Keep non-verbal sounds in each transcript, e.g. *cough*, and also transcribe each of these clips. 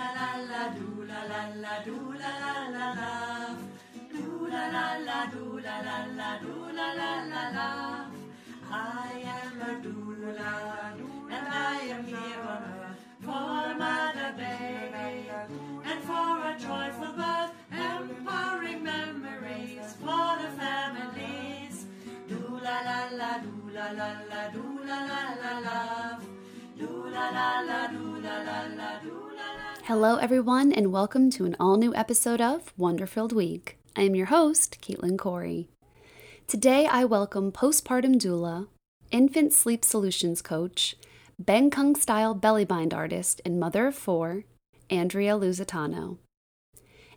la la la do la la la do la la la la. Do la la la do la la la do la la la la. I am a doula, and I am here on earth for a mother baby, and for a joyful birth, empowering memories for the families. Do la la la, do la la la, do la la la la. Do la la la, do Hello, everyone, and welcome to an all new episode of Wonderfilled Week. I am your host, Caitlin Corey. Today, I welcome postpartum doula, infant sleep solutions coach, Kung style belly bind artist, and mother of four, Andrea Lusitano.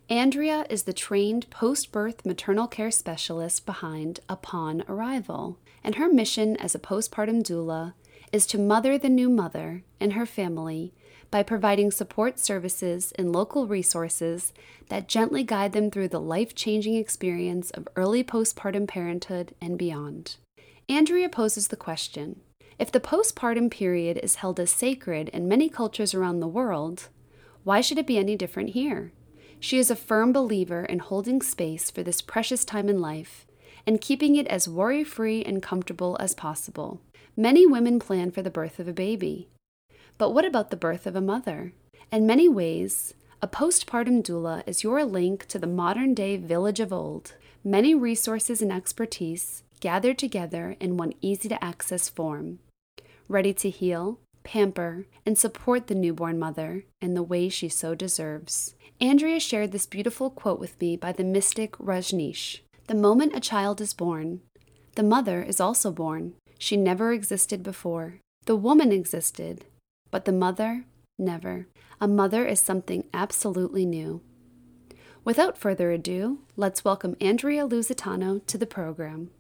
Andrea is the trained post birth maternal care specialist behind Upon Arrival, and her mission as a postpartum doula is to mother the new mother and her family by providing support services and local resources that gently guide them through the life changing experience of early postpartum parenthood and beyond. Andrea poses the question if the postpartum period is held as sacred in many cultures around the world, why should it be any different here? She is a firm believer in holding space for this precious time in life and keeping it as worry free and comfortable as possible. Many women plan for the birth of a baby, but what about the birth of a mother? In many ways, a postpartum doula is your link to the modern day village of old. Many resources and expertise gathered together in one easy to access form, ready to heal, pamper, and support the newborn mother in the way she so deserves. Andrea shared this beautiful quote with me by the mystic Rajneesh The moment a child is born, the mother is also born. She never existed before. The woman existed, but the mother, never. A mother is something absolutely new. Without further ado, let's welcome Andrea Lusitano to the program.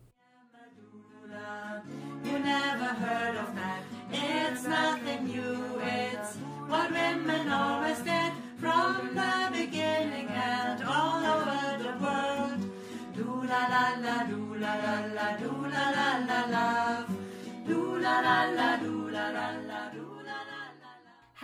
You never heard of that. It's nothing new. It's what women always did from the beginning and all over the world. Do la la la, do la la la, do la la la la. Do la la la, do la la la,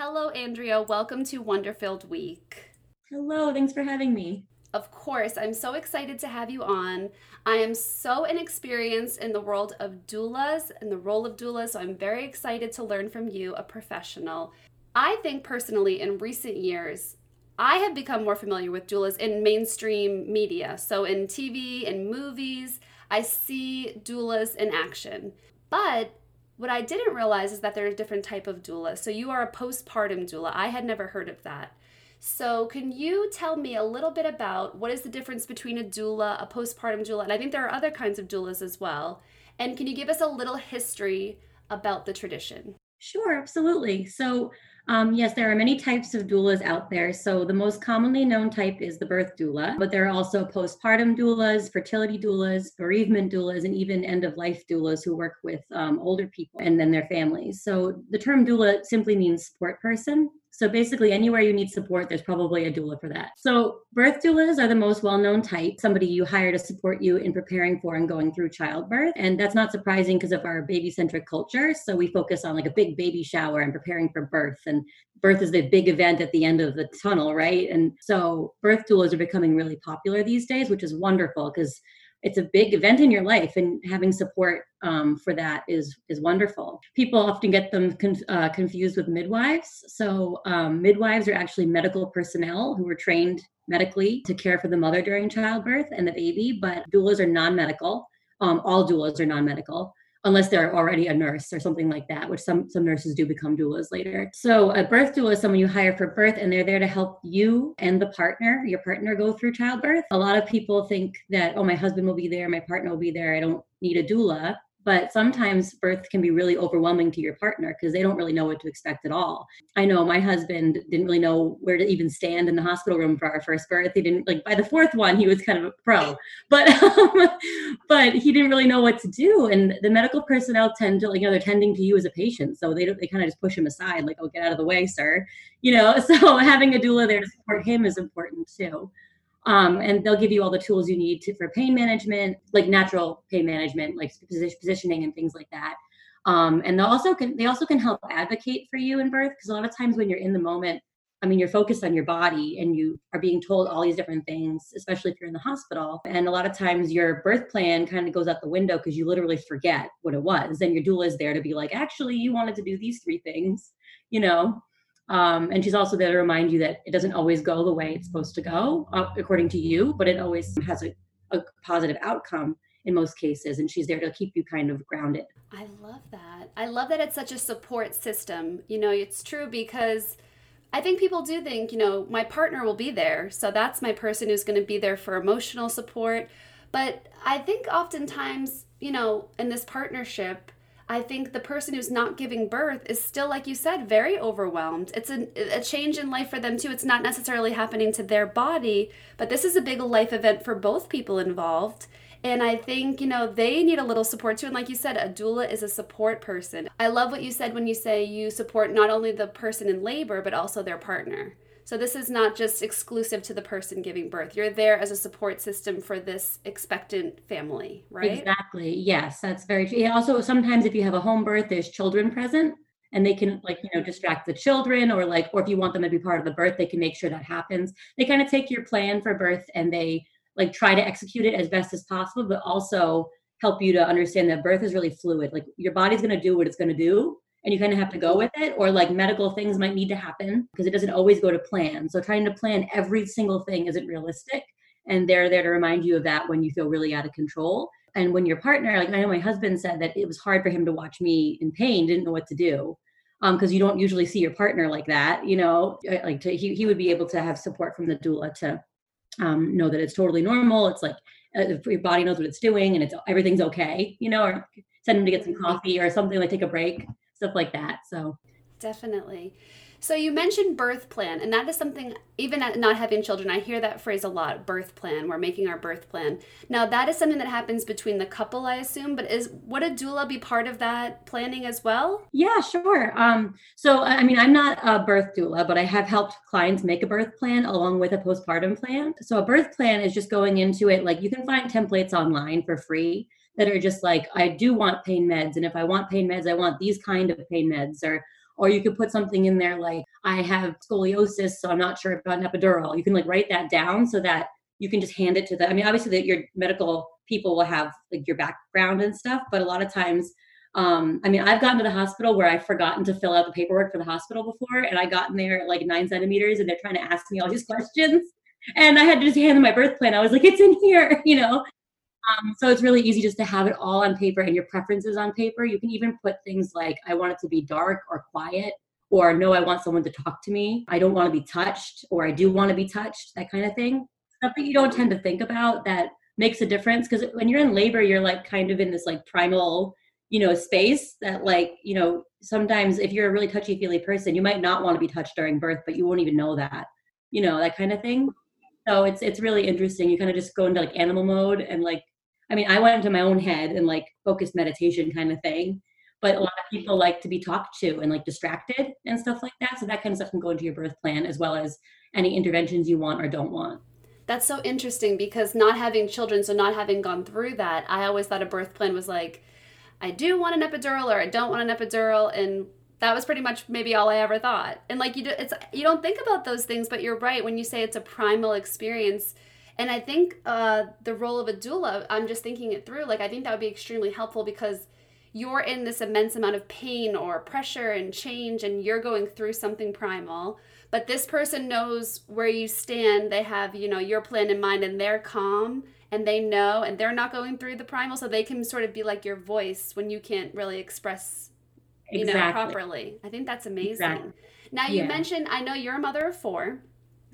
Hello, Andrea. Welcome to Wonderfilled Week. Hello, thanks for having me. Of course, I'm so excited to have you on. I am so inexperienced in the world of doulas and the role of doulas, so I'm very excited to learn from you, a professional. I think personally, in recent years, I have become more familiar with doulas in mainstream media. So in TV and movies, I see doulas in action. But what I didn't realize is that there's a different type of doula. So you are a postpartum doula. I had never heard of that. So can you tell me a little bit about what is the difference between a doula, a postpartum doula, and I think there are other kinds of doulas as well. And can you give us a little history about the tradition? Sure, absolutely. So um, yes, there are many types of doulas out there. So the most commonly known type is the birth doula, but there are also postpartum doulas, fertility doulas, bereavement doulas, and even end of life doulas who work with um, older people and then their families. So the term doula simply means support person. So basically, anywhere you need support, there's probably a doula for that. So birth doulas are the most well-known type, somebody you hire to support you in preparing for and going through childbirth. And that's not surprising because of our baby-centric culture. So we focus on like a big baby shower and preparing for birth. And birth is the big event at the end of the tunnel, right? And so birth doulas are becoming really popular these days, which is wonderful because it's a big event in your life and having support um, for that is is wonderful. People often get them con- uh, confused with midwives. So um, midwives are actually medical personnel who are trained medically to care for the mother during childbirth and the baby but doulas are non-medical. Um, all doulas are non-medical unless they're already a nurse or something like that, which some some nurses do become doulas later. So a birth doula is someone you hire for birth and they're there to help you and the partner, your partner go through childbirth. A lot of people think that, oh, my husband will be there, my partner will be there, I don't need a doula but sometimes birth can be really overwhelming to your partner because they don't really know what to expect at all. I know my husband didn't really know where to even stand in the hospital room for our first birth. He didn't like by the fourth one he was kind of a pro, but um, but he didn't really know what to do. And the medical personnel tend to like you know they're tending to you as a patient, so they don't they kind of just push him aside like oh get out of the way, sir. You know, *laughs* so having a doula there to support him is important too. Um, and they'll give you all the tools you need to, for pain management, like natural pain management, like positioning and things like that. Um, and they also can they also can help advocate for you in birth because a lot of times when you're in the moment, I mean, you're focused on your body and you are being told all these different things, especially if you're in the hospital. And a lot of times your birth plan kind of goes out the window because you literally forget what it was. And your doula is there to be like, actually, you wanted to do these three things, you know? Um, and she's also there to remind you that it doesn't always go the way it's supposed to go, uh, according to you, but it always has a, a positive outcome in most cases and she's there to keep you kind of grounded. I love that. I love that it's such a support system. You know it's true because i think people do think you know my partner will be there so that's my person who's going to be there for emotional support. But i think oftentimes you know in this partnership I think the person who's not giving birth is still, like you said, very overwhelmed. It's a, a change in life for them too. It's not necessarily happening to their body, but this is a big life event for both people involved. And I think, you know, they need a little support too. And like you said, a doula is a support person. I love what you said when you say you support not only the person in labor, but also their partner. So this is not just exclusive to the person giving birth. You're there as a support system for this expectant family, right? Exactly. Yes, that's very true. Also, sometimes if you have a home birth, there's children present and they can like you know distract the children or like or if you want them to be part of the birth they can make sure that happens they kind of take your plan for birth and they like try to execute it as best as possible, but also help you to understand that birth is really fluid. Like your body's going to do what it's going to do and you kind of have to go with it or like medical things might need to happen because it doesn't always go to plan. So trying to plan every single thing isn't realistic and they're there to remind you of that when you feel really out of control. And when your partner, like I know my husband said that it was hard for him to watch me in pain, didn't know what to do because um, you don't usually see your partner like that, you know, like to, he, he would be able to have support from the doula to um, know that it's totally normal. It's like uh, your body knows what it's doing and it's everything's okay, you know, or send him to get some coffee or something like take a break, stuff like that. So definitely. So you mentioned birth plan, and that is something even at not having children, I hear that phrase a lot. Birth plan. We're making our birth plan. Now that is something that happens between the couple, I assume. But is would a doula be part of that planning as well? Yeah, sure. Um, so I mean, I'm not a birth doula, but I have helped clients make a birth plan along with a postpartum plan. So a birth plan is just going into it like you can find templates online for free that are just like I do want pain meds, and if I want pain meds, I want these kind of pain meds or or you could put something in there like i have scoliosis so i'm not sure got an epidural you can like write that down so that you can just hand it to them i mean obviously that your medical people will have like your background and stuff but a lot of times um, I mean, I've gotten to the hospital where I've forgotten to fill out the paperwork for the hospital before, and I got in there at like nine centimeters, and they're trying to ask me all these *laughs* questions, and I had to just hand them my birth plan. I was like, "It's in here," *laughs* you know. Um, so it's really easy just to have it all on paper and your preferences on paper. You can even put things like, I want it to be dark or quiet, or no, I want someone to talk to me. I don't want to be touched, or I do want to be touched, that kind of thing. That you don't tend to think about that makes a difference. Because when you're in labor, you're like kind of in this like primal, you know, space that like, you know, sometimes if you're a really touchy feely person, you might not want to be touched during birth, but you won't even know that, you know, that kind of thing. So it's it's really interesting. You kind of just go into like animal mode and like I mean, I went into my own head and like focused meditation kind of thing. But a lot of people like to be talked to and like distracted and stuff like that. So that kind of stuff can go into your birth plan as well as any interventions you want or don't want. That's so interesting because not having children, so not having gone through that, I always thought a birth plan was like, I do want an epidural or I don't want an epidural. And that was pretty much maybe all I ever thought. And like you do, it's you don't think about those things, but you're right when you say it's a primal experience and I think uh, the role of a doula, I'm just thinking it through. Like, I think that would be extremely helpful because you're in this immense amount of pain or pressure and change, and you're going through something primal. But this person knows where you stand. They have, you know, your plan in mind, and they're calm and they know, and they're not going through the primal, so they can sort of be like your voice when you can't really express, you exactly. know, properly. I think that's amazing. Exactly. Now, you yeah. mentioned, I know you're a mother of four.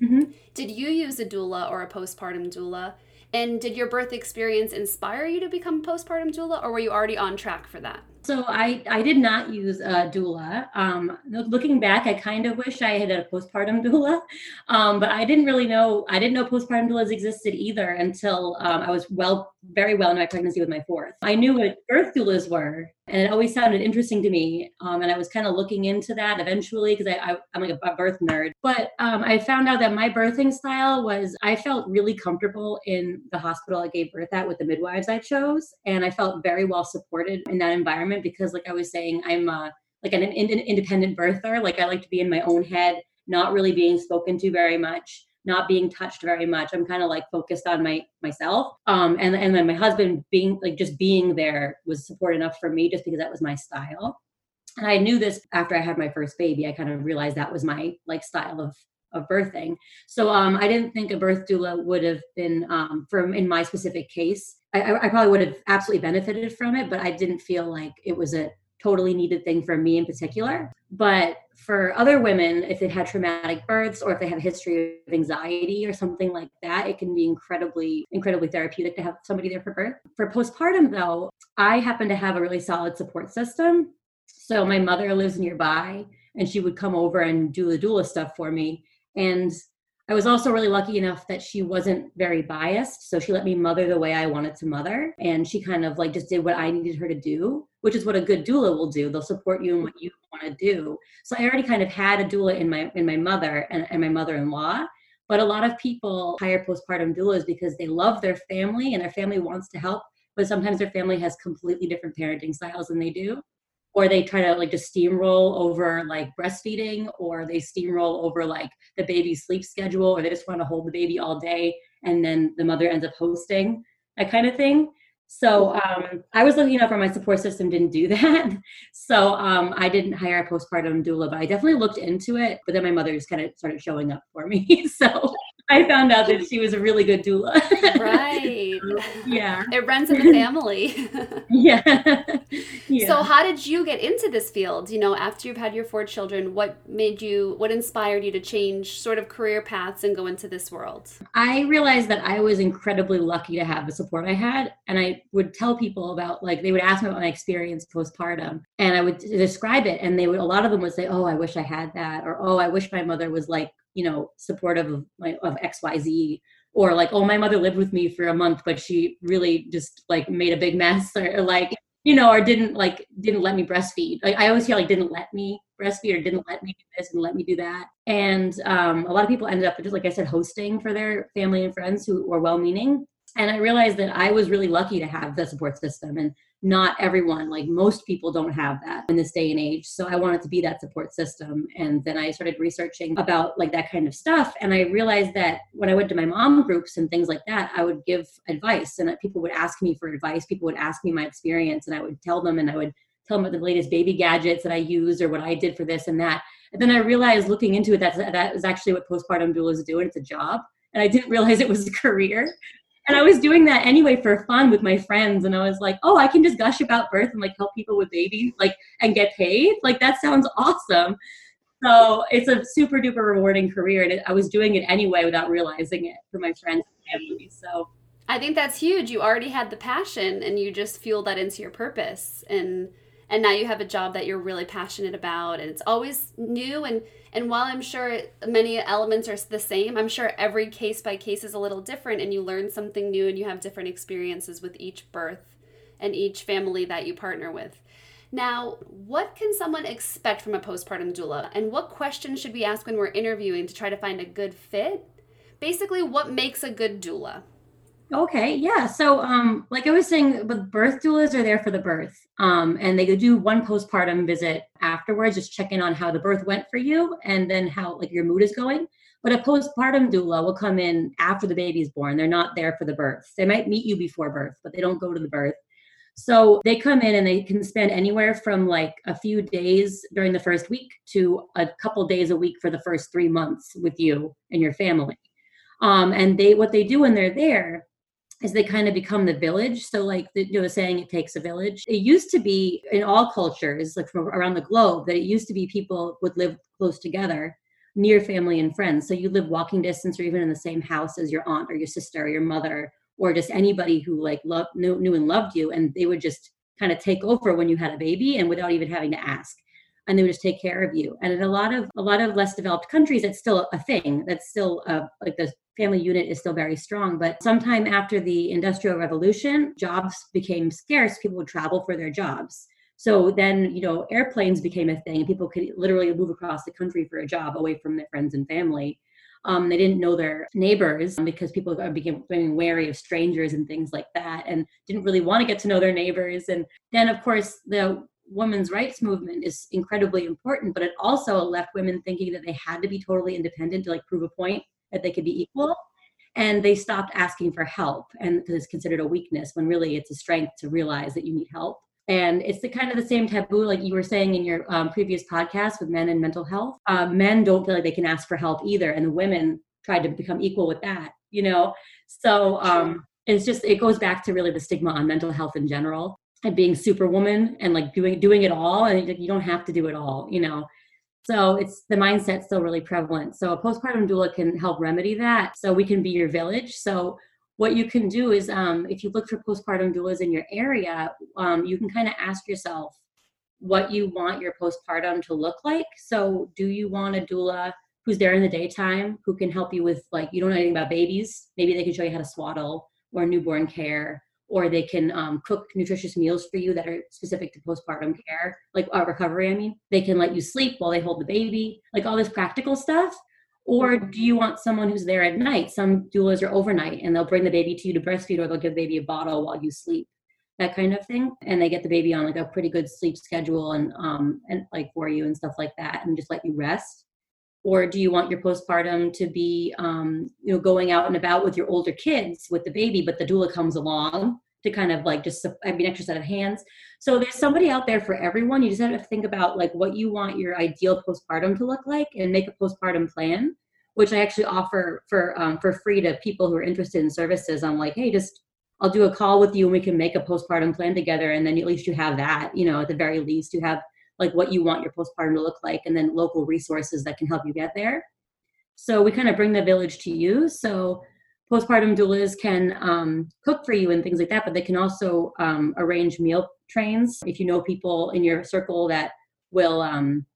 Mm-hmm. Did you use a doula or a postpartum doula? And did your birth experience inspire you to become a postpartum doula, or were you already on track for that? So I, I did not use a doula. Um, looking back, I kind of wish I had a postpartum *laughs* doula, um, but I didn't really know. I didn't know postpartum doulas existed either until um, I was well, very well in my pregnancy with my fourth. I knew what birth doulas were, and it always sounded interesting to me. Um, and I was kind of looking into that eventually because I, I, am like a birth nerd. But um, I found out that my birthing style was I felt really comfortable in the hospital I gave birth at with the midwives I chose, and I felt very well supported in that environment because, like I was saying, I'm uh, like an, an independent birther. Like I like to be in my own head not really being spoken to very much not being touched very much. I'm kind of like focused on my myself. Um, and and then my husband being like just being there was support enough for me just because that was my style. And I knew this after I had my first baby. I kind of realized that was my like style of of birthing. So um, I didn't think a birth doula would have been um, from in my specific case. I, I probably would have absolutely benefited from it, but I didn't feel like it was a totally needed thing for me in particular. But for other women, if they've had traumatic births or if they have a history of anxiety or something like that, it can be incredibly, incredibly therapeutic to have somebody there for birth. For postpartum, though, I happen to have a really solid support system. So my mother lives nearby and she would come over and do the doula stuff for me. And I was also really lucky enough that she wasn't very biased. So she let me mother the way I wanted to mother. And she kind of like just did what I needed her to do, which is what a good doula will do. They'll support you in what you want to do. So I already kind of had a doula in my in my mother and, and my mother-in-law. But a lot of people hire postpartum doulas because they love their family and their family wants to help, but sometimes their family has completely different parenting styles than they do or they try to like just steamroll over like breastfeeding or they steamroll over like the baby's sleep schedule or they just want to hold the baby all day and then the mother ends up hosting that kind of thing. So um, i was lucky enough where my support system didn't do *laughs* that. So um, i didn't hire a postpartum doula but i definitely looked into it but then my mother just kind of started showing up for me *laughs* so I found out that she was a really good doula. right. *laughs* Yeah. It runs in the family. yeah. *laughs* yeah. So how did you get into this field? You know, after you've had your four children, what made you what inspired you to change sort of career paths and go into this world? I realized that I was incredibly lucky to have the support I had. And I would tell people about like they would ask me about my experience postpartum and I would describe it and they would a lot of them would say, Oh, I wish I had that or oh I wish my mother was like you know supportive of of xyz or like oh my mother lived with me for a month but she really just like made a big mess or, or like you know or didn't like didn't let me breastfeed. Like i always feel like didn't let me breastfeed or didn't let me do this and let me do that. And um, a lot of people ended up just like i said hosting for their family and friends who were well meaning and i realized that i was really lucky to have the support system and not everyone like most people don't have that in this day and age. So i wanted to be that support system. And then i started researching about like that kind of stuff. And i realized that when i went to my mom groups and things like that i would give advice and people would ask me for advice. People would ask me my experience and i would tell them and i would tell them about the latest baby gadgets that i use or what i did for this and that. And then i realized looking into it that that is actually what postpartum doulas do and it's a job. And i didn't *laughs* realize it was a career and I was doing that anyway for fun with my friends. And I was like, oh, I can just gush about birth and like help people with babies, like, and get paid. Like, that sounds awesome. So it's a super duper rewarding career. And I was doing it anyway without realizing it for my friends and family. So I think that's huge. You already had the passion and you just fueled that into your purpose. And, and now you have a job that you're really passionate about and it's always new and and while i'm sure many elements are the same i'm sure every case by case is a little different and you learn something new and you have different experiences with each birth and each family that you partner with. Now what can someone expect from a postpartum doula and what questions should we ask when we're interviewing to try to find a good fit? Basically what makes a good doula Okay, yeah. So, um, like I was saying, with birth doulas are there for the birth, um, and they could do one postpartum visit afterwards, just check in on how the birth went for you, and then how like your mood is going. But a postpartum doula will come in after the baby's born. They're not there for the birth. They might meet you before birth, but they don't go to the birth. So they come in and they can spend anywhere from like a few days during the first week to a couple days a week for the first three months with you and your family. Um, and they what they do when they're there is they kind of become the village. So, like the, you know, saying it takes a village. It used to be in all cultures, like from around the globe, that it used to be people would live close together, near family and friends. So you live walking distance, or even in the same house as your aunt or your sister or your mother, or just anybody who like loved knew, knew and loved you, and they would just kind of take over when you had a baby, and without even having to ask and they would just take care of you. And in a lot of a lot of less developed countries, it's still a thing. That's still uh, like the family unit is still very strong. But sometime after the Industrial Revolution, jobs became scarce. People would travel for their jobs. So then, you know, airplanes became a thing, and people could literally move across the country for a job away from their friends and family. Um, they didn't know their neighbors because people became wary of strangers and things like that, and didn't really want to get to know their neighbors. And then, of course, the women's rights movement is incredibly important, but it also left women thinking that they had to be totally independent to like prove a point that they could be equal. And they stopped asking for help and it's considered a weakness when really it's a strength to realize that you need help. And it's the kind of the same taboo, like you were saying in your um, previous podcast with men and mental health. Uh, men don't feel like they can ask for help either, and the women tried to become equal with that. You know, so um, it's just it goes back to really the stigma on mental health in general and being superwoman and like doing doing it all, and you don't have to do it all. You know, so it's the mindset still really prevalent. So a postpartum doula can help remedy that. So we can be your village. So what you can do is um, if you look for postpartum doulas in your area, um, you can kind of ask yourself what you want your postpartum to look like. So, do you want a doula who's there in the daytime who can help you with, like, you don't know anything about babies? Maybe they can show you how to swaddle or newborn care, or they can um, cook nutritious meals for you that are specific to postpartum care, like uh, recovery, I mean. They can let you sleep while they hold the baby, like all this practical stuff. Or do you want someone who's there at night? Some doulas are overnight and they'll bring the baby to you to breastfeed or they'll give the baby a bottle while you sleep, that kind of thing. And they get the baby on like a pretty good sleep schedule and um and like for you and stuff like that and just let you rest. Or do you want your postpartum to be um, you know, going out and about with your older kids with the baby, but the doula comes along to kind of like just I mean extra set of hands. So there's somebody out there for everyone. You just have to think about like what you want your ideal postpartum to look like and make a postpartum plan, which I actually offer for um, for free to people who are interested in services. I'm like, hey, just I'll do a call with you and we can make a postpartum plan together, and then at least you have that. You know, at the very least, you have like what you want your postpartum to look like, and then local resources that can help you get there. So we kind of bring the village to you. So postpartum doulas can um, cook for you and things like that, but they can also um, arrange meal trains. If you know people in your circle that will um,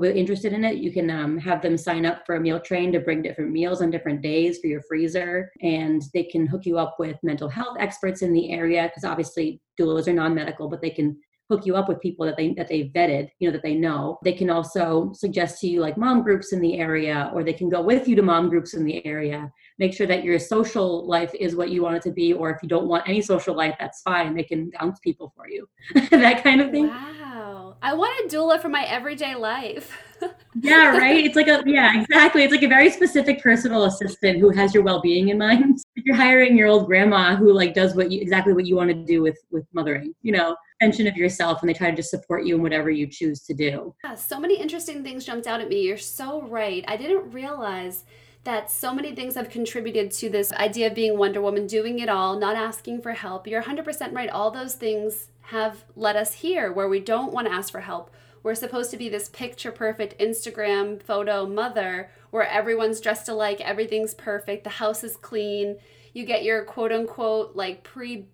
be interested in it, you can um, have them sign up for a meal train to bring different meals on different days for your freezer, and they can hook you up with mental health experts in the area because obviously doulas are non-medical, but they can hook you up with people that they that they vetted, you know, that they know. They can also suggest to you like mom groups in the area, or they can go with you to mom groups in the area. Make sure that your social life is what you want it to be, or if you don't want any social life, that's fine. They can bounce people for you, *laughs* that kind of thing. Wow, I want a doula for my everyday life. *laughs* yeah, right. It's like a yeah, exactly. It's like a very specific personal assistant who has your well-being in mind. *laughs* If you're hiring your old grandma who like does what you exactly what you want to do with with mothering, you know, extension of yourself, and they try to just support you in whatever you choose to do. Yeah, so many interesting things jumped out at me. You're so right. I didn't realize that so many things have contributed to this idea of being Wonder Woman, doing it all, not asking for help. You're 100% right. All those things have led us here where we don't want to ask for help we're supposed to be this picture perfect Instagram photo mother where everyone's dressed alike, everything's perfect, the house is clean, you get your quote unquote like pre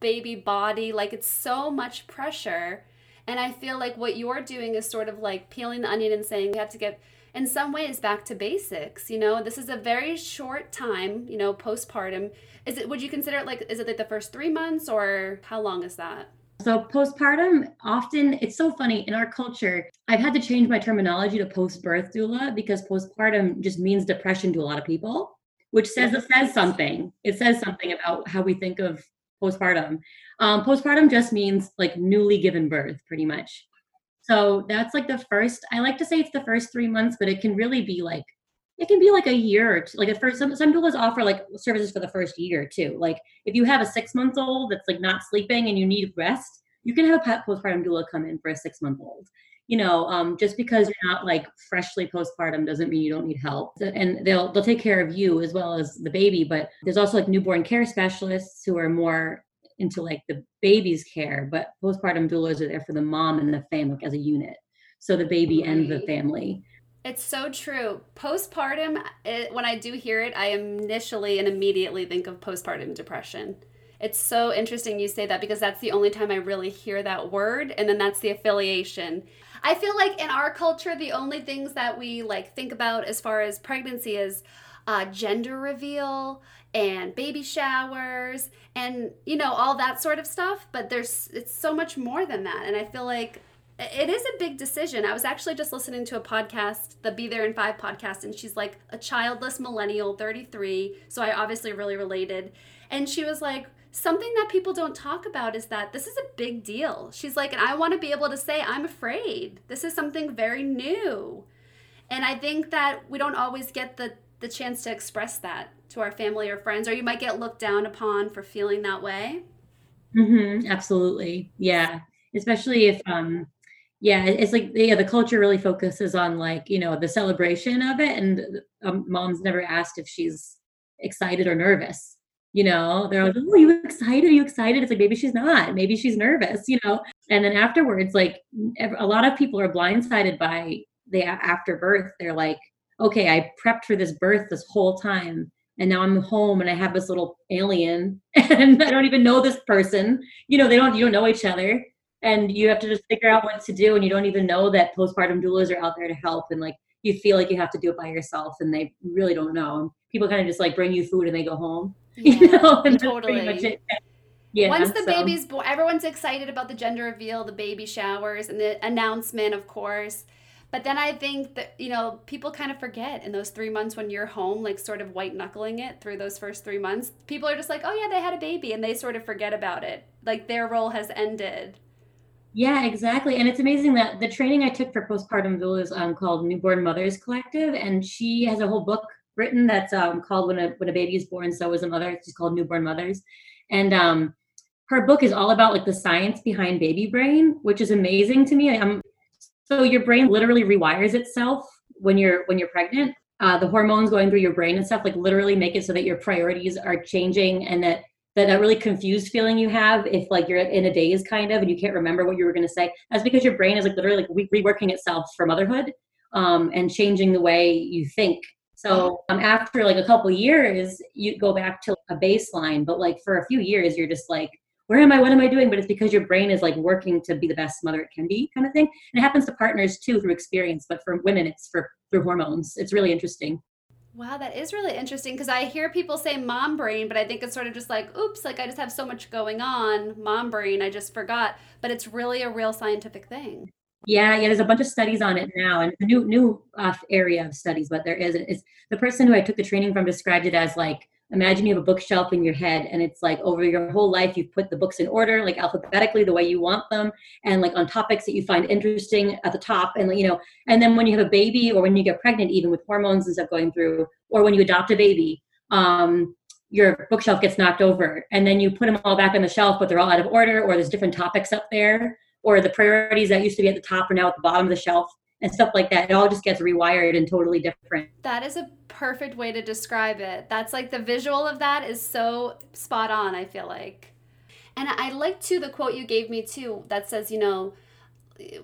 baby body. Like it's so much pressure. And I feel like what you're doing is sort of like peeling the onion and saying you have to get in some ways back to basics you know this is a very short time you know postpartum is it would you consider it like is it like the first three months or how long is that so postpartum often it's so funny in our culture. I've had to change my terminology to post-birth doula because postpartum just means depression to a lot of people, which says it says something. It says something about how we think of postpartum. Um, postpartum just means like newly given birth, pretty much. So that's like the first. I like to say it's the first three months, but it can really be like it can be like a year or two. Like at first, some some doulas offer like services for the first year too. Like if you have a six month old that's like not sleeping and you need rest, you can have a postpartum doula come in for a six month old. You know, um, just because you're not like freshly postpartum doesn't mean you don't need help. And they'll they'll take care of you as well as the baby. But there's also like newborn care specialists who are more into like the baby's care. But postpartum doulas are there for the mom and the family as a unit. So the baby and the family. It's so true. Postpartum, it, when I do hear it, I initially and immediately think of postpartum depression. It's so interesting you say that because that's the only time I really hear that word, and then that's the affiliation. I feel like in our culture, the only things that we like think about as far as pregnancy is uh, gender reveal and baby showers and you know all that sort of stuff. But there's it's so much more than that, and I feel like it is a big decision. I was actually just listening to a podcast, the Be There in Five podcast, and she's like a childless millennial, 33. So I obviously really related. And she was like something that people don't talk about is that this is a big deal. She's like, and I want to be able to say, I'm afraid. This is something very new. And I think that we don't always get the, the chance to express that to our family or friends, or you might get looked down upon for feeling that way. Mm-hmm, absolutely. Yeah. Especially if, um, yeah, it's like, yeah, the culture really focuses on like, you know, the celebration of it. And um, mom's never asked if she's excited or nervous you know they're like oh are you excited? Are you excited? It's like maybe she's not. Maybe she's nervous you know? And then afterwards like a lot of people are blindsided by the after birth. They're like okay i prepped for this birth this whole time and now i'm home and i have this little alien *laughs* and i don't even know this person. You know they don't you don't know each other and you have to just figure out what to do and you don't even know that postpartum doulas are out there to help and like you feel like you have to do it by yourself and they really don't know. People kind of just like bring you food and they go home *laughs* Yeah, you know, totally. Yeah, Once the so. baby's born, everyone's excited about the gender reveal, the baby showers, and the announcement, of course. But then I think that, you know, people kind of forget in those three months when you're home, like sort of white knuckling it through those first three months. People are just like, oh, yeah, they had a baby, and they sort of forget about it. Like their role has ended. Yeah, exactly. And it's amazing that the training I took for postpartum doula is um, called Newborn Mothers Collective, and she has a whole book written that's um, called when a when a baby is born so is a mother. It's called newborn mothers. And um, her book is all about like the science behind baby brain which is amazing to me. I'm, so your brain literally rewires itself when you're when you're pregnant. Uh, the hormones going through your brain and stuff like literally make it so that your priorities are changing and that that, that really confused feeling you have if like you're in a daze kind of and you can't remember what you were going to say. That's because your brain is like literally like re- reworking itself for motherhood um, and changing the way you think so um, after like a couple years, you go back to a baseline, but like for a few years, you're just like, where am I? What am I doing? But it's because your brain is like working to be the best mother it can be, kind of thing. And it happens to partners too through experience, but for women, it's for through hormones. It's really interesting. Wow, that is really interesting because I hear people say mom brain, but I think it's sort of just like, oops, like I just have so much going on, mom brain, I just forgot. But it's really a real scientific thing. Yeah, yeah. There's a bunch of studies on it now, and a new new uh, area of studies. But there is it's the person who I took the training from described it as like imagine you have a bookshelf in your head, and it's like over your whole life you've put the books in order, like alphabetically the way you want them, and like on topics that you find interesting at the top, and you know, and then when you have a baby or when you get pregnant, even with hormones and stuff going through, or when you adopt a baby, um, your bookshelf gets knocked over, and then you put them all back on the shelf, but they're all out of order, or there's different topics up there or the priorities that used to be at the top are now at the bottom of the shelf and stuff like that. It all just gets rewired and totally different. That is a perfect way to describe it. That's like the visual of that is so spot on, I feel like. And I like too the quote you gave me too that says, you know,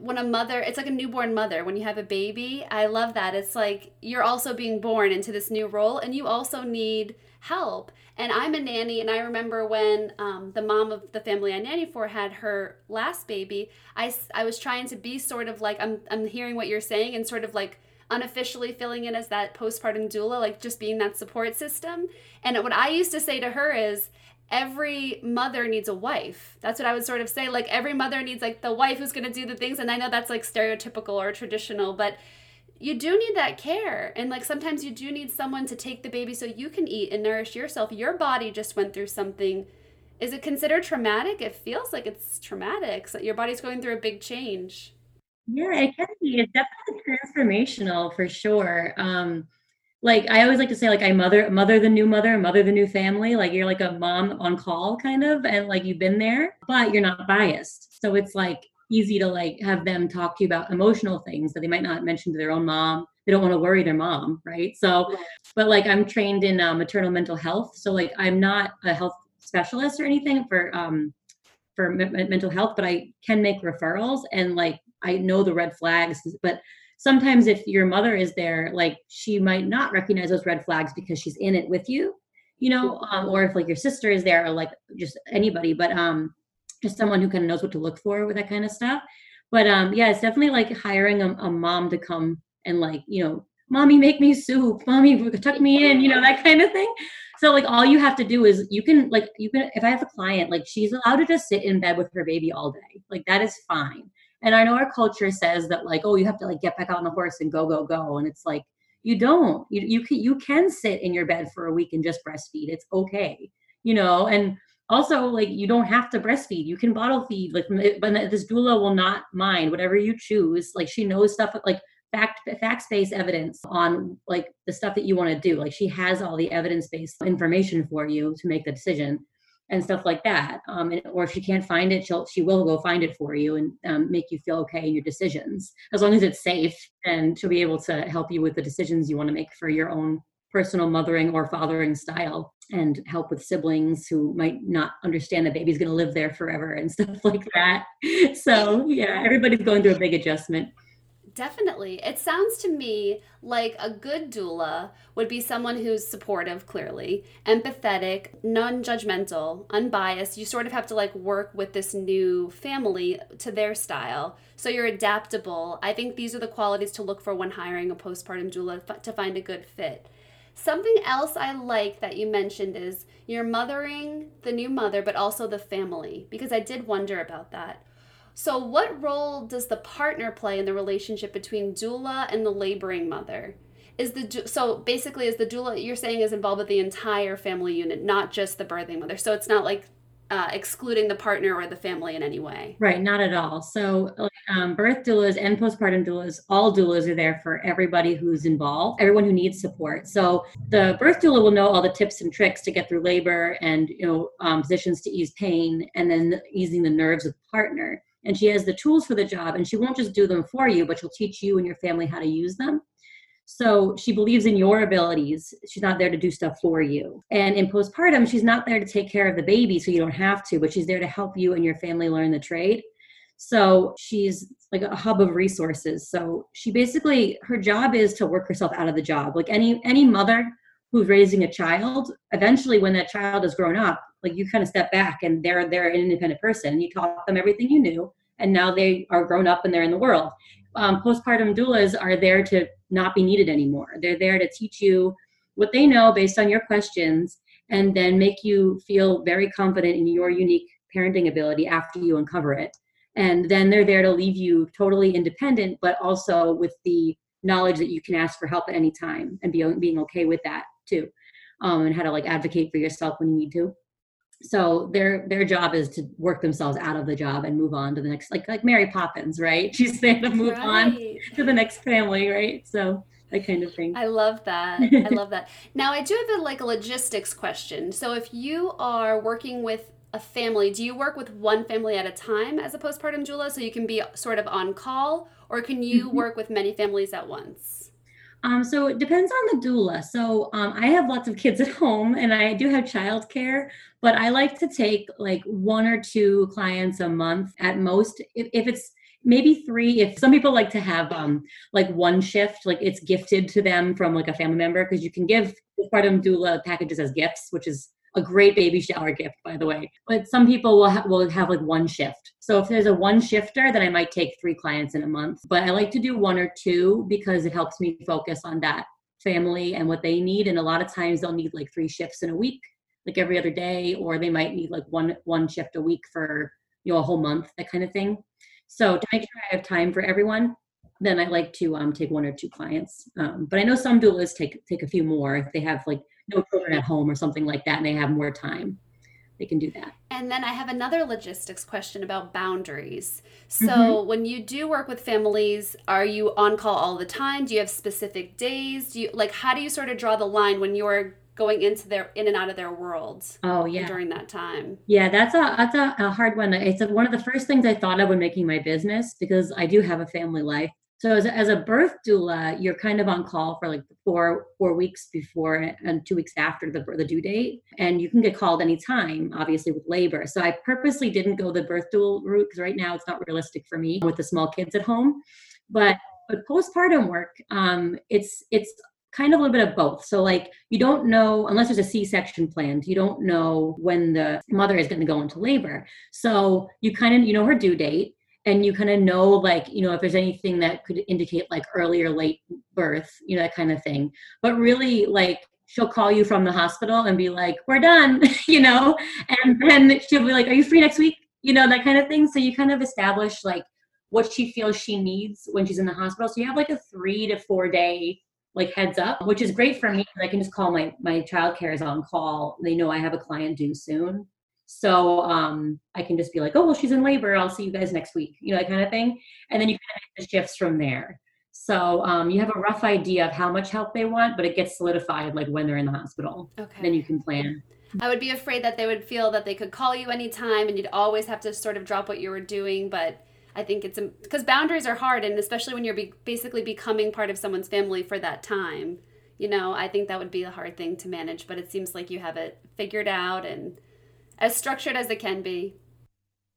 when a mother, it's like a newborn mother when you have a baby. I love that. It's like you're also being born into this new role and you also need help. And I'm a nanny, and I remember when um, the mom of the family I nanny for had her last baby, I, I was trying to be sort of like, I'm, I'm hearing what you're saying, and sort of like unofficially filling in as that postpartum doula, like just being that support system. And what I used to say to her is, every mother needs a wife. That's what I would sort of say. Like every mother needs like the wife who's going to do the things. And I know that's like stereotypical or traditional, but you do need that care. And like sometimes you do need someone to take the baby so you can eat and nourish yourself. Your body just went through something. Is it considered traumatic? It feels like it's traumatic. So your body's going through a big change. Yeah, it can be. It's definitely transformational for sure. Um, like I always like to say, like I mother mother the new mother, mother the new family. Like you're like a mom on call kind of, and like you've been there, but you're not biased. So it's like easy to like have them talk to you about emotional things that they might not mention to their own mom they don't want to worry their mom right so but like i'm trained in uh, maternal mental health so like i'm not a health specialist or anything for um for m- mental health but i can make referrals and like i know the red flags but sometimes if your mother is there like she might not recognize those red flags because she's in it with you you know um, or if like your sister is there or like just anybody but um just someone who kind of knows what to look for with that kind of stuff. But um, yeah, it's definitely like hiring a, a mom to come and like, you know, mommy, make me soup, mommy, tuck me in, you know, that kind of thing. So like all you have to do is you can like you can if I have a client like she's allowed to just sit in bed with her baby all day. Like that is fine. And I know our culture says that like oh you have to like get back on the horse and go go go and it's like you don't. You you can you can sit in your bed for a week and just breastfeed. It's okay. You know, and also like you don't have to breastfeed you can bottle feed like but this doula will not mind whatever you choose like she knows stuff like fact facts based evidence on like the stuff that you want to do like she has all the evidence based information for you to make the decision and stuff like that um, and, or if she can't find it she'll she will go find it for you and um, make you feel okay in your decisions as long as it's safe and she'll be able to help you with the decisions you want to make for your own personal mothering or fathering style and help with siblings who might not understand the baby's going to live there forever and *laughs* stuff like that. So, yeah, everybody's going through a big adjustment. Definitely. It sounds to me like a good doula would be someone who's supportive, clearly, empathetic, non judgmental, unbiased. You sort of have to like work with this new family to their style. So you're adaptable. I think these are the qualities to look for when hiring a postpartum doula to find a good fit. Something else I like that you mentioned is you're mothering the new mother, but also the family, because I did wonder about that. So, what role does the partner play in the relationship between doula and the laboring mother? Is the so basically is the doula you're saying is involved with the entire family unit, not just the birthing mother. So it's not like uh, excluding the partner or the family in any way. Right, not at all. So, um, birth doulas and postpartum doulas, all doulas are there for everybody who's involved, everyone who needs support. So, the birth doula will know all the tips and tricks to get through labor and you know um, positions to ease pain, and then easing the nerves of the partner. And she has the tools for the job, and she won't just do them for you, but she'll teach you and your family how to use them. So she believes in your abilities. She's not there to do stuff for you. And in postpartum, she's not there to take care of the baby so you don't have to, but she's there to help you and your family learn the trade. So she's like a hub of resources. So she basically her job is to work herself out of the job. Like any any mother who's raising a child, eventually when that child is grown up, like you kind of step back and they're they're an independent person. You taught them everything you knew, and now they are grown up and they're in the world. Um, postpartum doulas are there to not be needed anymore. They're there to teach you what they know based on your questions and then make you feel very confident in your unique parenting ability after you uncover it. And then they're there to leave you totally independent, but also with the knowledge that you can ask for help at any time and be, being okay with that too. Um, and how to like advocate for yourself when you need to. So their their job is to work themselves out of the job and move on to the next, like like Mary Poppins, right? *laughs* She's there to move right. on to the next family, right? So that kind of thing. I love that. I love that. *laughs* Now I do have a, like a logistics question. So if you are working with a family, do you work with one family at a time as a postpartum doula so you can be sort of on call, or can you mm-hmm. work with many families at once? Um, so it depends on the doula. So um, I have lots of kids *laughs* at home and I do have childcare, but I like to take like one or two clients a month at most. If, if it's maybe three, if some people like to have um, like one shift, like it's gifted to them from like a family member, because you can give postpartum doula packages as gifts, which is a great baby shower gift, by the way. But some people will ha- will have like one shift. So if there's a one shifter, then I might take three clients in a month. But I like to do one or two because it helps me focus on that family and what they need. And a lot of times they'll need like three shifts in a week, like every other day, or they might need like one one shift a week for you know a whole month, that kind of thing. So to make sure I have time for everyone, then I like to um, take one or two clients. Um, but I know some doulas take take a few more if they have like no children at home or something like that and they have more time they can do that. And then i have another logistics question about boundaries. So mm-hmm. when you do work with families are you on call all the time? Do you have specific days? Do you like how do you sort of draw the line when you're going into their in and out of their worlds oh yeah. during that time? Yeah that's a that's a, a hard one. It's a, one of the first things i thought of when making my business because i do have a family life so as a, as a birth doula, you're kind of on call for like four four weeks before and two weeks after the the due date, and you can get called anytime, obviously with labor. So I purposely didn't go the birth doula route because right now it's not realistic for me with the small kids at home. But but postpartum work, um, it's it's kind of a little bit of both. So like you don't know unless there's a C-section planned, you don't know when the mother is going to go into labor. So you kind of you know her due date and you kind of know like you know if there's anything that could indicate like early or late birth you know that kind of thing. But really like she'll call you from the hospital and be like we're done *laughs* you know? And then she'll be like are you free next week? You know that kind of thing. So you kind of establish like what she feels she needs when she's in the hospital. So you have like a three to four day like heads up which is great for me i can just call my my child care is on call. They know i have a client due soon So um, I can just be like, oh, well, she's in labor. I'll see you guys next week, you know, that kind of thing. And then you kind of make the shifts from there. So um, you have a rough idea of how much help they want, but it gets solidified like when they're in the hospital. Okay. Then you can plan. I would be afraid that they would feel that they could call you anytime and you'd always have to sort of drop what you were doing. But I think it's because boundaries are hard, and especially when you're be, basically becoming part of someone's family for that time. You know, I think that would be a hard thing to manage, but it seems like you have it figured out and as structured as it can be.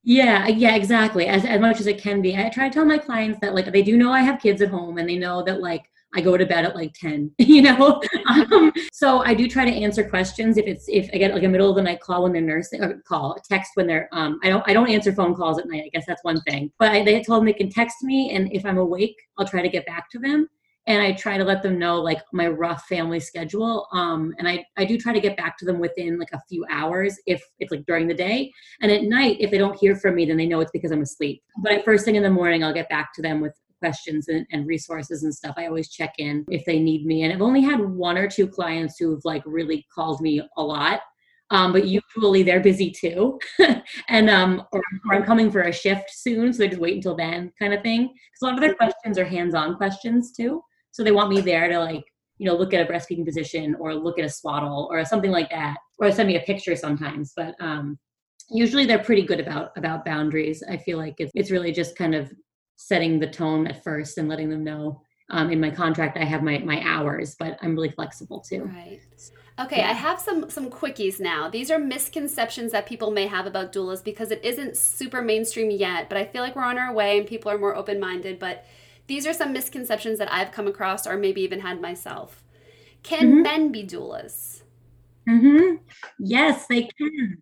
Yeah, yeah, exactly. As, as much as it can be. I try to tell my clients that like they do know I have kids at home and they know that like I go to bed at like 10, *laughs* you know? *laughs* um, so I do try to answer questions if it's, if I get like a middle of the night call when they're nursing or call, text when they're, um, I don't, I don't answer phone calls at night. I guess that's one thing, but I, they told them they can text me. And if I'm awake, I'll try to get back to them and I try to let them know like my rough family schedule. Um, and I, I do try to get back to them within like a few hours if it's like during the day. And at night, if they don't hear from me, then they know it's because I'm asleep. But first thing in the morning, I'll get back to them with questions and, and resources and stuff. I always check in if they need me. And I've only had one or two clients who've like really called me a lot. Um, but usually they're busy too, *laughs* and um, or, or, I'm coming for a shift soon, so they just wait until then, kind of thing. Because a lot of their questions are hands-on questions too. So they want me there to like, you know, look at a breastfeeding position or look at a swaddle or something like that, or send me a picture sometimes. But um, usually they're pretty good about about boundaries. I feel like it's it's really just kind of setting the tone at first and letting them know. Um, in my contract, I have my my hours, but I'm really flexible too. Right. Okay. I have some some quickies now. These are misconceptions that people may have about doulas because it isn't super mainstream yet, but I feel like we're on our way and people are more open minded. But these are some misconceptions that I've come across or maybe even had myself. Can mm-hmm. men be doulas? Mm-hmm. Yes, they can.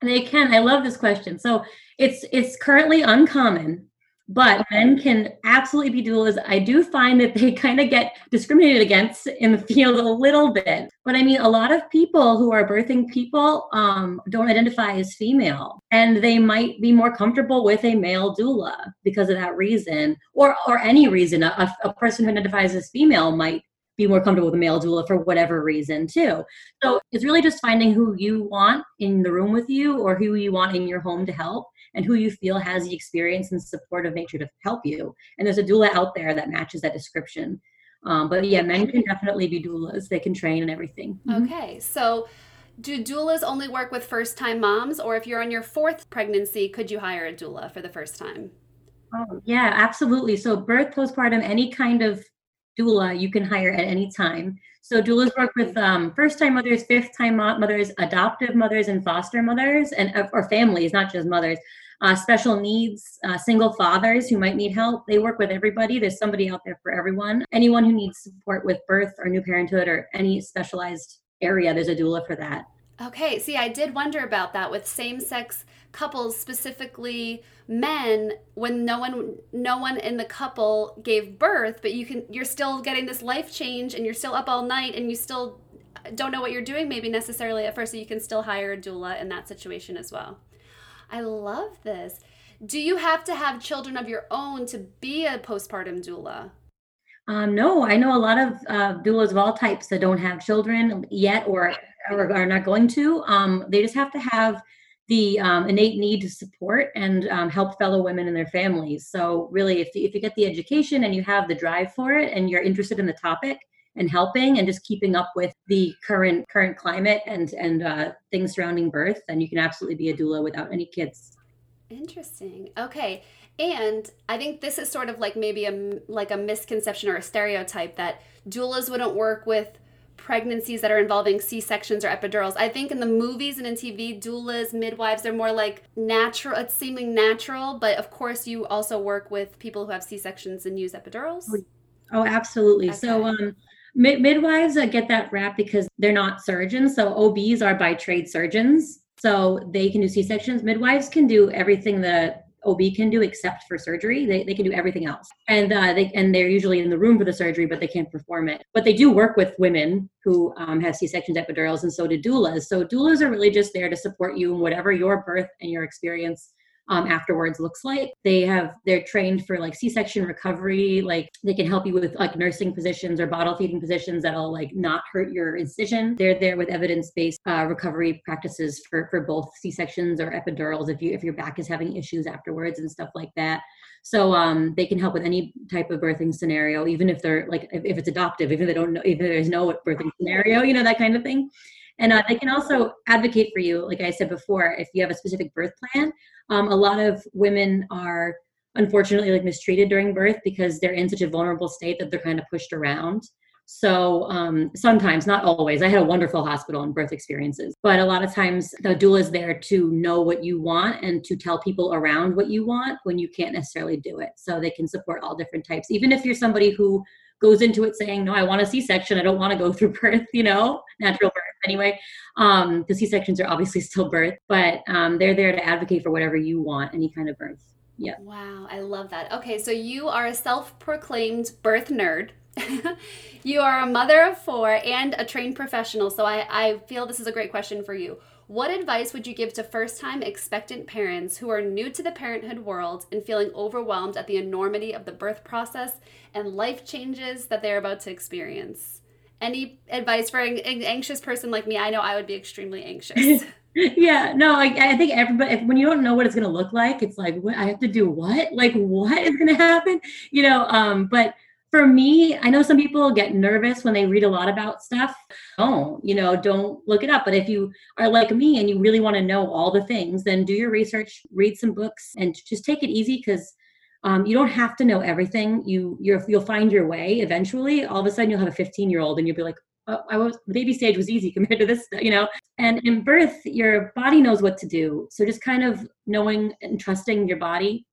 They can. I love this question. So it's it's currently uncommon but men can absolutely be doulas. I do find that they kind of get discriminated against in the field a little bit. But I mean, a lot of people who are birthing people um, don't identify as female, and they might be more comfortable with a male doula because of that reason, or or any reason. A, a person who identifies as female might be more comfortable with a male doula for whatever reason too. So it's really just finding who you want in the room with you or who you want in your home to help and who you feel has the experience and supportive nature to help you. And there's a doula out there that matches that description. Um, but yeah, men can definitely be doulas. They can train and everything. Mm-hmm. Okay, so do doulas only work with first time moms, or if you're on your fourth pregnancy, could you hire a doula for the first time? Oh, yeah, absolutely. So, birth, postpartum, any kind of doula you can hire at any time. So doulas work with um, first-time mothers, fifth-time mothers, adoptive mothers, and foster mothers, and or families, not just mothers. Uh, special needs, uh, single fathers who might need help. They work with everybody. There's somebody out there for everyone. Anyone who needs support with birth or new parenthood or any specialized area, there's a doula for that. Okay, see, I did wonder about that with same-sex couples, specifically men, when no one no one in the couple gave birth, but you can you're still getting this life change and you're still up all night and you still don't know what you're doing maybe necessarily at first, so you can still hire a doula in that situation as well. I love this. Do you have to have children of your own to be a postpartum doula? Um, no, I know a lot of uh, doulas of all types that don't have children yet or, or are not going to. Um, they just have to have the um, innate need to support and um, help fellow women and their families. So, really, if, if you get the education and you have the drive for it and you're interested in the topic and helping and just keeping up with the current current climate and and uh, things surrounding birth, then you can absolutely be a doula without any kids. Interesting. Okay. And I think this is sort of like maybe a like a misconception or a stereotype that doulas wouldn't work with pregnancies that are involving C-sections or epidurals. I think in the movies and in TV, doulas, midwives, they're more like natural, it's seeming natural, but of course you also work with people who have C-sections and use epidurals. Oh, absolutely. Okay. So um mid- midwives get that rap because they're not surgeons. So OBs are by trade surgeons. So they can do C-sections. Midwives can do everything that OB can do except for surgery. They, they can do everything else. And uh, they and they're usually in the room for the surgery, but they can't perform it. But they do work with women who um, have C-sections, epidurals, and so do doulas. So doulas are really just there to support you in whatever your birth and your experience um, afterwards looks like. They have they're trained for like C-section recovery, like they can help you with like nursing positions or bottle feeding positions that'll like not hurt your incision. They're there with evidence-based uh, recovery practices for for both C-sections or epidurals if you if your back is having issues afterwards and stuff like that. So um, they can help with any type of birthing scenario, even if they're like if, if it's adoptive, even if they don't know, if there's no birthing scenario, you know that kind of thing. And uh, they can also advocate for you, like I said before, if you have a specific birth plan. Um, a lot of women are unfortunately like mistreated during birth because they're in such a vulnerable state that they're kind of pushed around. So um, sometimes, not always. I had a wonderful hospital and birth experiences, but a lot of times the doula is there to know what you want and to tell people around what you want when you can't necessarily do it. So they can support all different types. Even if you're somebody who goes into it saying, "No, I want a C-section. I don't want to go *laughs* through birth," you know, natural birth anyway. Um, the C-sections are obviously still birth, but um, they're there to advocate for whatever you want, any kind of birth. Yeah. Wow, I love that. Okay, so you are a self-proclaimed birth nerd. *laughs* you are a mother of four and a trained professional. So I, I feel this is a great question for you. What advice would you give to first time expectant parents who are new to the parenthood world and feeling overwhelmed at the enormity of the birth process and life changes that they're about to experience? Any advice for an anxious person like me? I know I would be extremely anxious. *laughs* yeah, no, I, I think everybody, when you don't know what it's going to look like, it's like, what, I have to do what? Like, what is going to happen? You know, um, but for me, I know some people get nervous when they read a lot about stuff. Oh, you know, don't look it up. But if you are like me and you really want to know all the things, then do your research, read some books, and just take it easy because um, you don't have to know everything. You you will find your way eventually. All of a sudden, you'll have a 15 year old, and you'll be like, oh, I was the baby stage was easy compared to this, *laughs* you know. And in birth, your body knows what to do. So just kind of knowing and trusting your body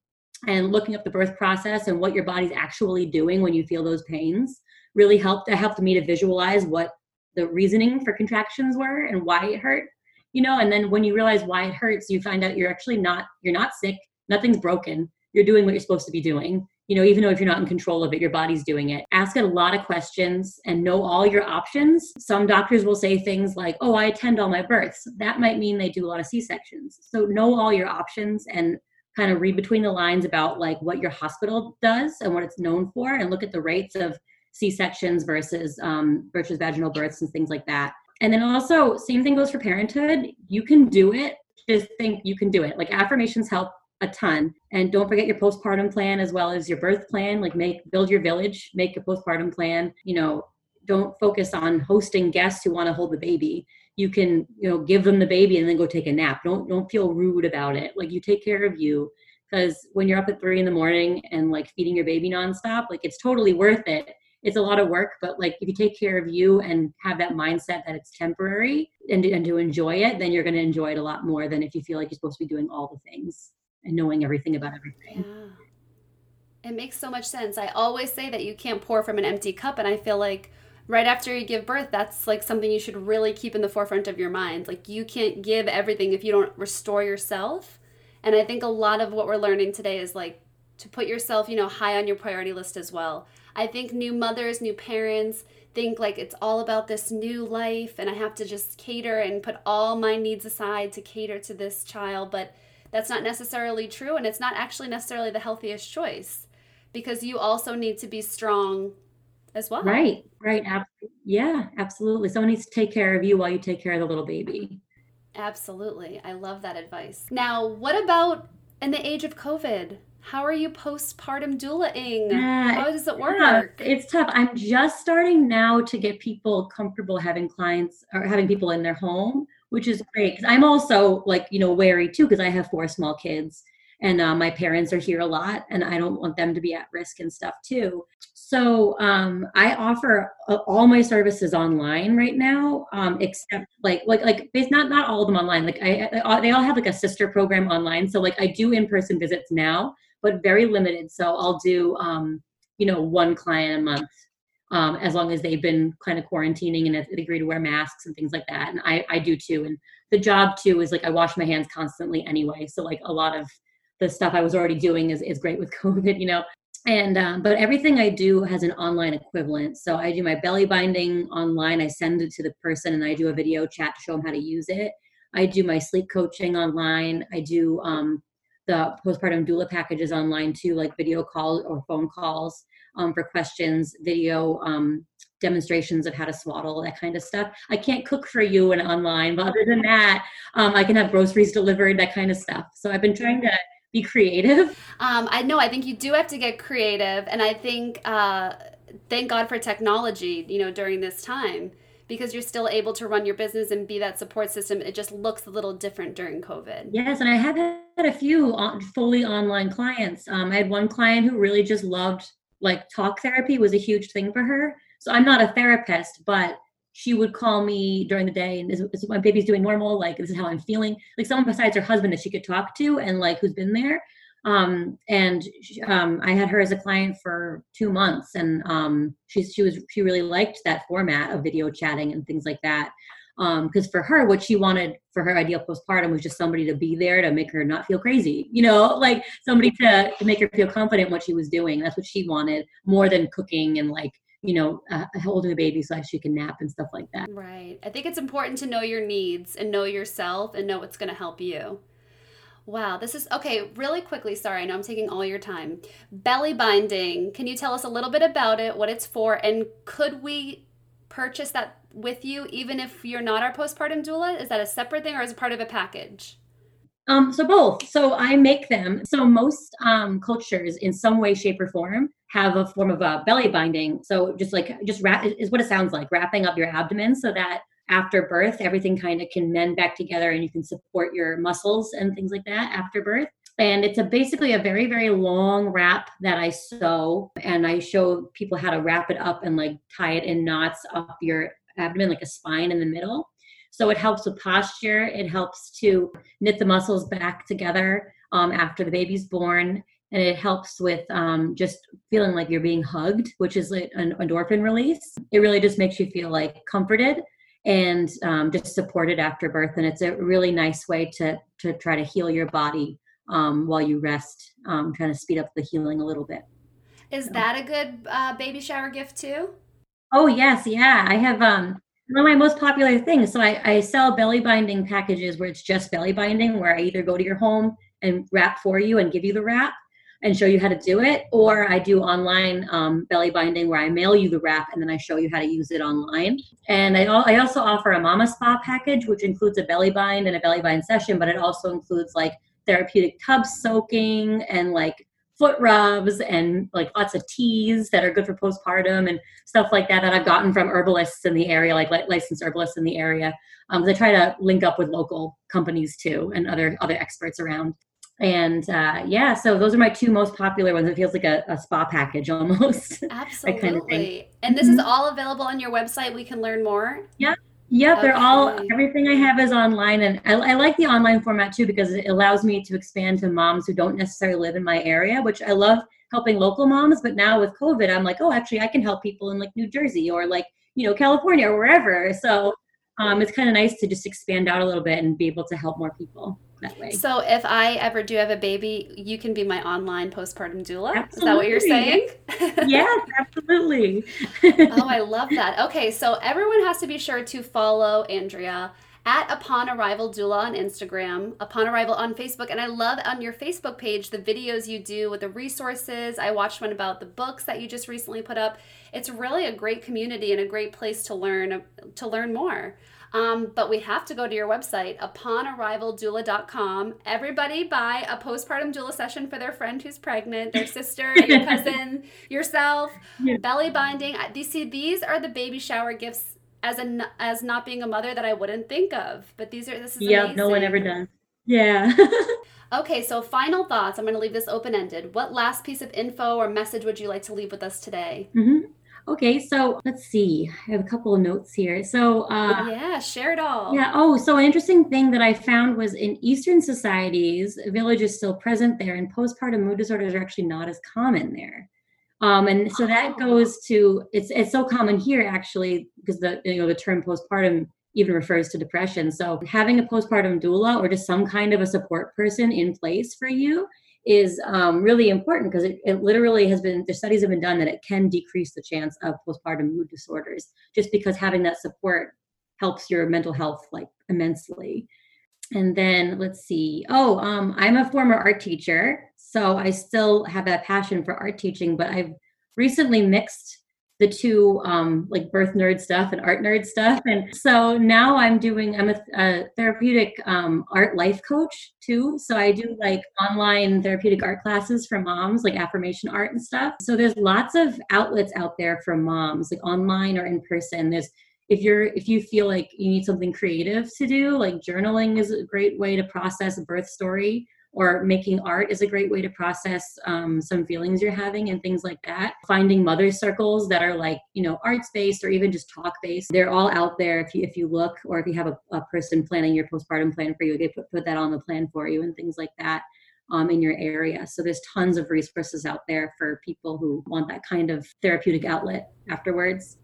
and looking up the birth process and what your body's actually doing when you feel those pains really helped it helped me to visualize what the reasoning for contractions were and why it hurt you know? And then when you realize why it hurts you find out you're actually not you're not sick nothing's broken you're doing what you're supposed to be doing you know even though if you're not in control of it your body's doing it. Ask it a lot of questions and know all your options. Some doctors will say things like oh i attend all my births. That might mean they do a lot of c-sections so know all your options and kind of read between the lines about like what your hospital does and what it's known for and look at the rates of c-sections versus um, versus vaginal births and things like that. And then also same thing goes for parenthood. You can do it just think you can do it. Like affirmations help a ton. And don't forget your postpartum plan as well as your birth plan. Like make build your village make a postpartum plan you know don't focus on hosting guests who want to hold the baby. You can you know give them the baby and then go take a nap. Don't don't feel rude about it. Like you take care of you because when you're up at three in the morning and like feeding your baby nonstop like it's totally worth it. It's a lot of work but like if you take care of you and have that mindset that it's temporary and, and to enjoy it then you're going to enjoy it a lot more than if you feel like you're supposed to be doing all the things and knowing everything about everything. Yeah. it makes so much sense. I always say that you can't pour from an empty cup and i feel like right after you give birth, that's like something you should really keep in the forefront of your mind. Like you can't give everything if you don't restore yourself. And I think a lot of what we're learning today is like to put yourself, you know, high on your priority list as well. I think new mothers, new parents think like it's all about this new life and I have to just cater and put all my needs aside to cater to this child, but that's not necessarily true and it's not actually necessarily the healthiest choice because you also need to be strong as well. Right, right. Ab- yeah, absolutely. Someone needs to take care of you while you take care of the little baby. Absolutely. I love that advice. Now, what about in the age of COVID? How are you postpartum doulaing? Uh, How does it work? It's tough. I'm just starting now to get people comfortable having clients or having people in their home, which is great. Because I'm also like, you know, wary too, because I have four small kids and uh, my parents are here a lot and i don't want them to be at risk and stuff too so um, i offer uh, all my services online right now um, except like like like it's not not all of them online like I, I, they all have like a sister program online so like i do in-person visits now but very limited so i'll do um, you know one client a month um, as long as they've been kind of quarantining and agree to wear masks and things like that. And I, I do too. And the job too is like I wash my hands constantly anyway. So like a lot of the stuff I was already doing is, is great with *laughs* COVID, you know. And um, but everything I do has an online equivalent. So I do my belly binding online. I send it to the person, and I do a video chat to show them how to use it. I do my sleep coaching online. I do um, the postpartum doula packages online too, like video calls or phone calls um, for questions, video um, demonstrations of how to swaddle, that kind of stuff. I can't cook for you and online, but other than that, um, I can have groceries delivered, that kind of stuff. So I've been trying to be creative. *laughs* Um, I know. I think you do have to get creative, and I think uh, thank God for technology. You know, during this time because you're still able to run your business and be that support system. It just looks a little different during COVID. Yes, and I have had a few fully online clients. Um, I had one client who really just loved like talk therapy was a huge thing for her. So I'm not a therapist, but she would call me during the day and is, is my baby's doing normal like this is how i'm feeling. Like someone besides her husband that she could talk to and like who's been there. Um, and um, i had her as a client for two months and um, she, she was she really liked that format of video chatting and things like that. Because um, for her what she wanted for her ideal postpartum was just somebody to be there to make her not feel crazy you know? *laughs* Like somebody to, to make her feel confident in what she was doing. That's what she wanted more than cooking and like you know, uh, holding the baby so she can nap and stuff like that. Right. I think it's important to know your needs and know yourself and know what's going to help you. Wow, this is okay. Really quickly, sorry, I know I'm taking all your time. Belly binding, can you tell us a little bit about it, what it's for, and could we purchase that with you even if you're not our postpartum doula? Is that a separate thing or is it part of a package? Um, so both. So I make them. So most um, cultures, in some way, shape, or form, have a form of a belly binding. So just like just wrap is what it sounds like, wrapping up your abdomen so that after birth everything kind of can mend back together and you can support your muscles and things like that after birth. And it's a basically a very very long wrap that I sew and I show people how to wrap it up and like tie it in knots up your abdomen like a spine in the middle so it helps with posture. It helps to knit the muscles back together um, after the baby's born. And it helps with um, just feeling like you're being hugged, which is like an endorphin release. It really just makes you feel like comforted and um, just supported after birth. And it's a really nice way to, to try to heal your body um, while you rest, um, trying to speed up the healing a little bit. Is that a good uh, baby shower gift too? Oh yes, yeah. I have um one of my most popular things. So I, I sell belly binding packages where it's just belly binding, where I either go to your home and wrap for you and give you the wrap and show you how to do it, or I do online um, belly binding where I mail you the wrap and then I show you how to use it online. And I, I also offer a mama spa package, which includes a belly bind and a belly bind session, but it also includes like therapeutic tub soaking and like foot rubs and like lots of teas that are good for postpartum and stuff like that that I've gotten from herbalists in the area, like licensed herbalists in the area. Um, I try to link up with local companies too and other other experts around. And uh, yeah, so those are my two most popular ones. It feels like a, a spa package *laughs* almost. Absolutely. kind of and this mm-hmm. is all available on your website. We can learn more. Yeah, Yep, they're all everything I have is online, and I, I, like the online format too because it allows me to expand to moms who don't necessarily live in my area, which I love helping local moms. But now with COVID, I'm like, oh, actually, I can help people in like New Jersey or like you know California or wherever. So um, it's kind of nice to just expand out a little bit and be able to help more people that way. So if I ever do have a baby, you can be my online postpartum doula. Absolutely. Is that what you're saying? yes, *laughs* absolutely. oh, I love that. Okay, so everyone has to be sure to follow Andrea at Upon Arrival Doula on Instagram, Upon Arrival on Facebook, and I love on your Facebook page the videos you do with the resources. I watched one about the books that you just recently put up. It's really a great community and a great place to learn to learn more. Um, but we have to go to your website, uponarrivaldoula.com. Everybody buy a postpartum doula session for their friend who's pregnant, their sister, your *laughs* cousin, yourself. Yeah. Belly binding. These see these are the baby shower gifts as a as not being a mother that I wouldn't think of. But these are this is yeah, no one ever does. Yeah. *laughs* okay, so final thoughts. I'm going to leave this open ended. What last piece of info or message would you like to leave with us today? Mm-hmm. Okay, so let's see. I have a couple of notes here. So, uh, yeah, share it all. Yeah. Oh, so an interesting thing that I found was in Eastern societies, village is still present there, and postpartum mood disorders are actually not as common there. Um, and so that oh. goes to it's it's so common here actually because the you know the term postpartum even refers to depression. So having a postpartum doula or just some kind of a support person in place for you is um, really important because it, it literally has been the studies have been done that it can decrease the chance of postpartum mood disorders just because having that support helps your mental health like immensely and then let's see. Oh, um, I'm a former art teacher, so I still have that passion for art teaching, but I've recently mixed the two um, like birth nerd stuff and art nerd stuff. And so now i'm doing i'm a, a therapeutic um, art life coach too. So i do like online therapeutic art classes for moms like affirmation art and stuff. So there's lots of outlets out there for moms like online or in person. There's if you're if you feel like you need something creative to do like journaling is a great way to process a birth story or making art is a great way to process um, some feelings you're having and things like that. Finding mother circles that are like you know arts based or even just talk based they're all out there. If you if you look or if you have a, a person planning your postpartum plan for you they put, put that on the plan for you and things like that um, in your area. So there's tons of resources out there for people who want that kind of therapeutic outlet afterwards.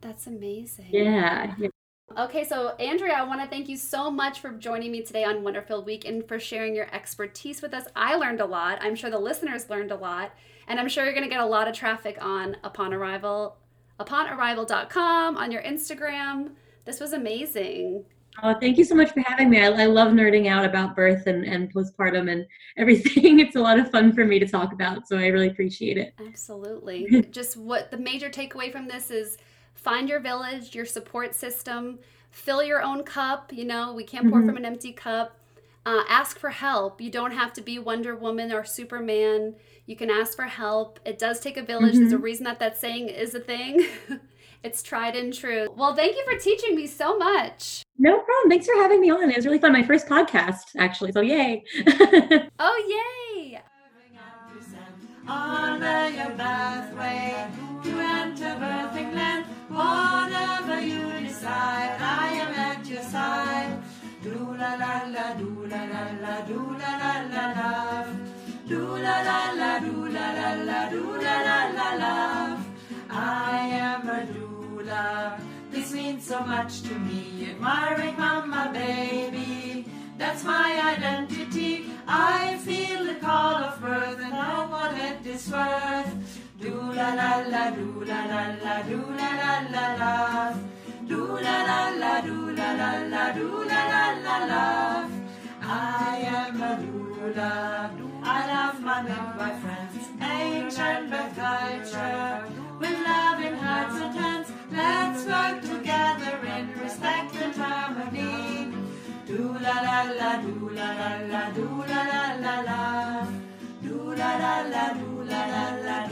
That's amazing. Yeah, yeah. Okay, so Andrea, I want to thank you so much for joining me today on Wonderful Week and for sharing your expertise with us. I learned a lot. I'm sure the listeners learned a lot, and I'm sure you're going to get a lot of traffic on upon arrival, uponarrival.com, on your Instagram. This was amazing. Oh, thank you so much for having me. I, I love nerding out about birth and, and postpartum and *laughs* everything. It's a lot of fun for me to talk about, so I really appreciate it. Absolutely. *laughs* Just what the major takeaway from this is find your village, your support system, fill your own cup. You know, we can't pour mm-hmm. from an empty cup. Uh, ask for help. You don't have to be Wonder Woman or Superman. You can ask for help. It does take a village. Mm-hmm. There's a reason that that saying is a thing. *laughs* it's tried and true. Well, thank you for teaching me so much. No problem. Thanks for having me on. It was really fun. My first podcast, actually. So, yay. *laughs* oh, yay. Honor your pathway to enter birthing land. Whatever you decide, I am at your side. Do la la la, do la la la, do la la la la. Do la la la, do la la la, do la la la la. I am a doula. This means so much to me. Admiring mama, baby. That's my identity. I feel the call of birth and know what it is worth. Do la la la, do la la la, do la la la la. La la la, do la la la, do la la la. I am a doula. I love my midwife friends, ancient culture. With loving hearts and hands, let's work together in respect and harmony. Do la la la, do la la la, do la la la la la la la la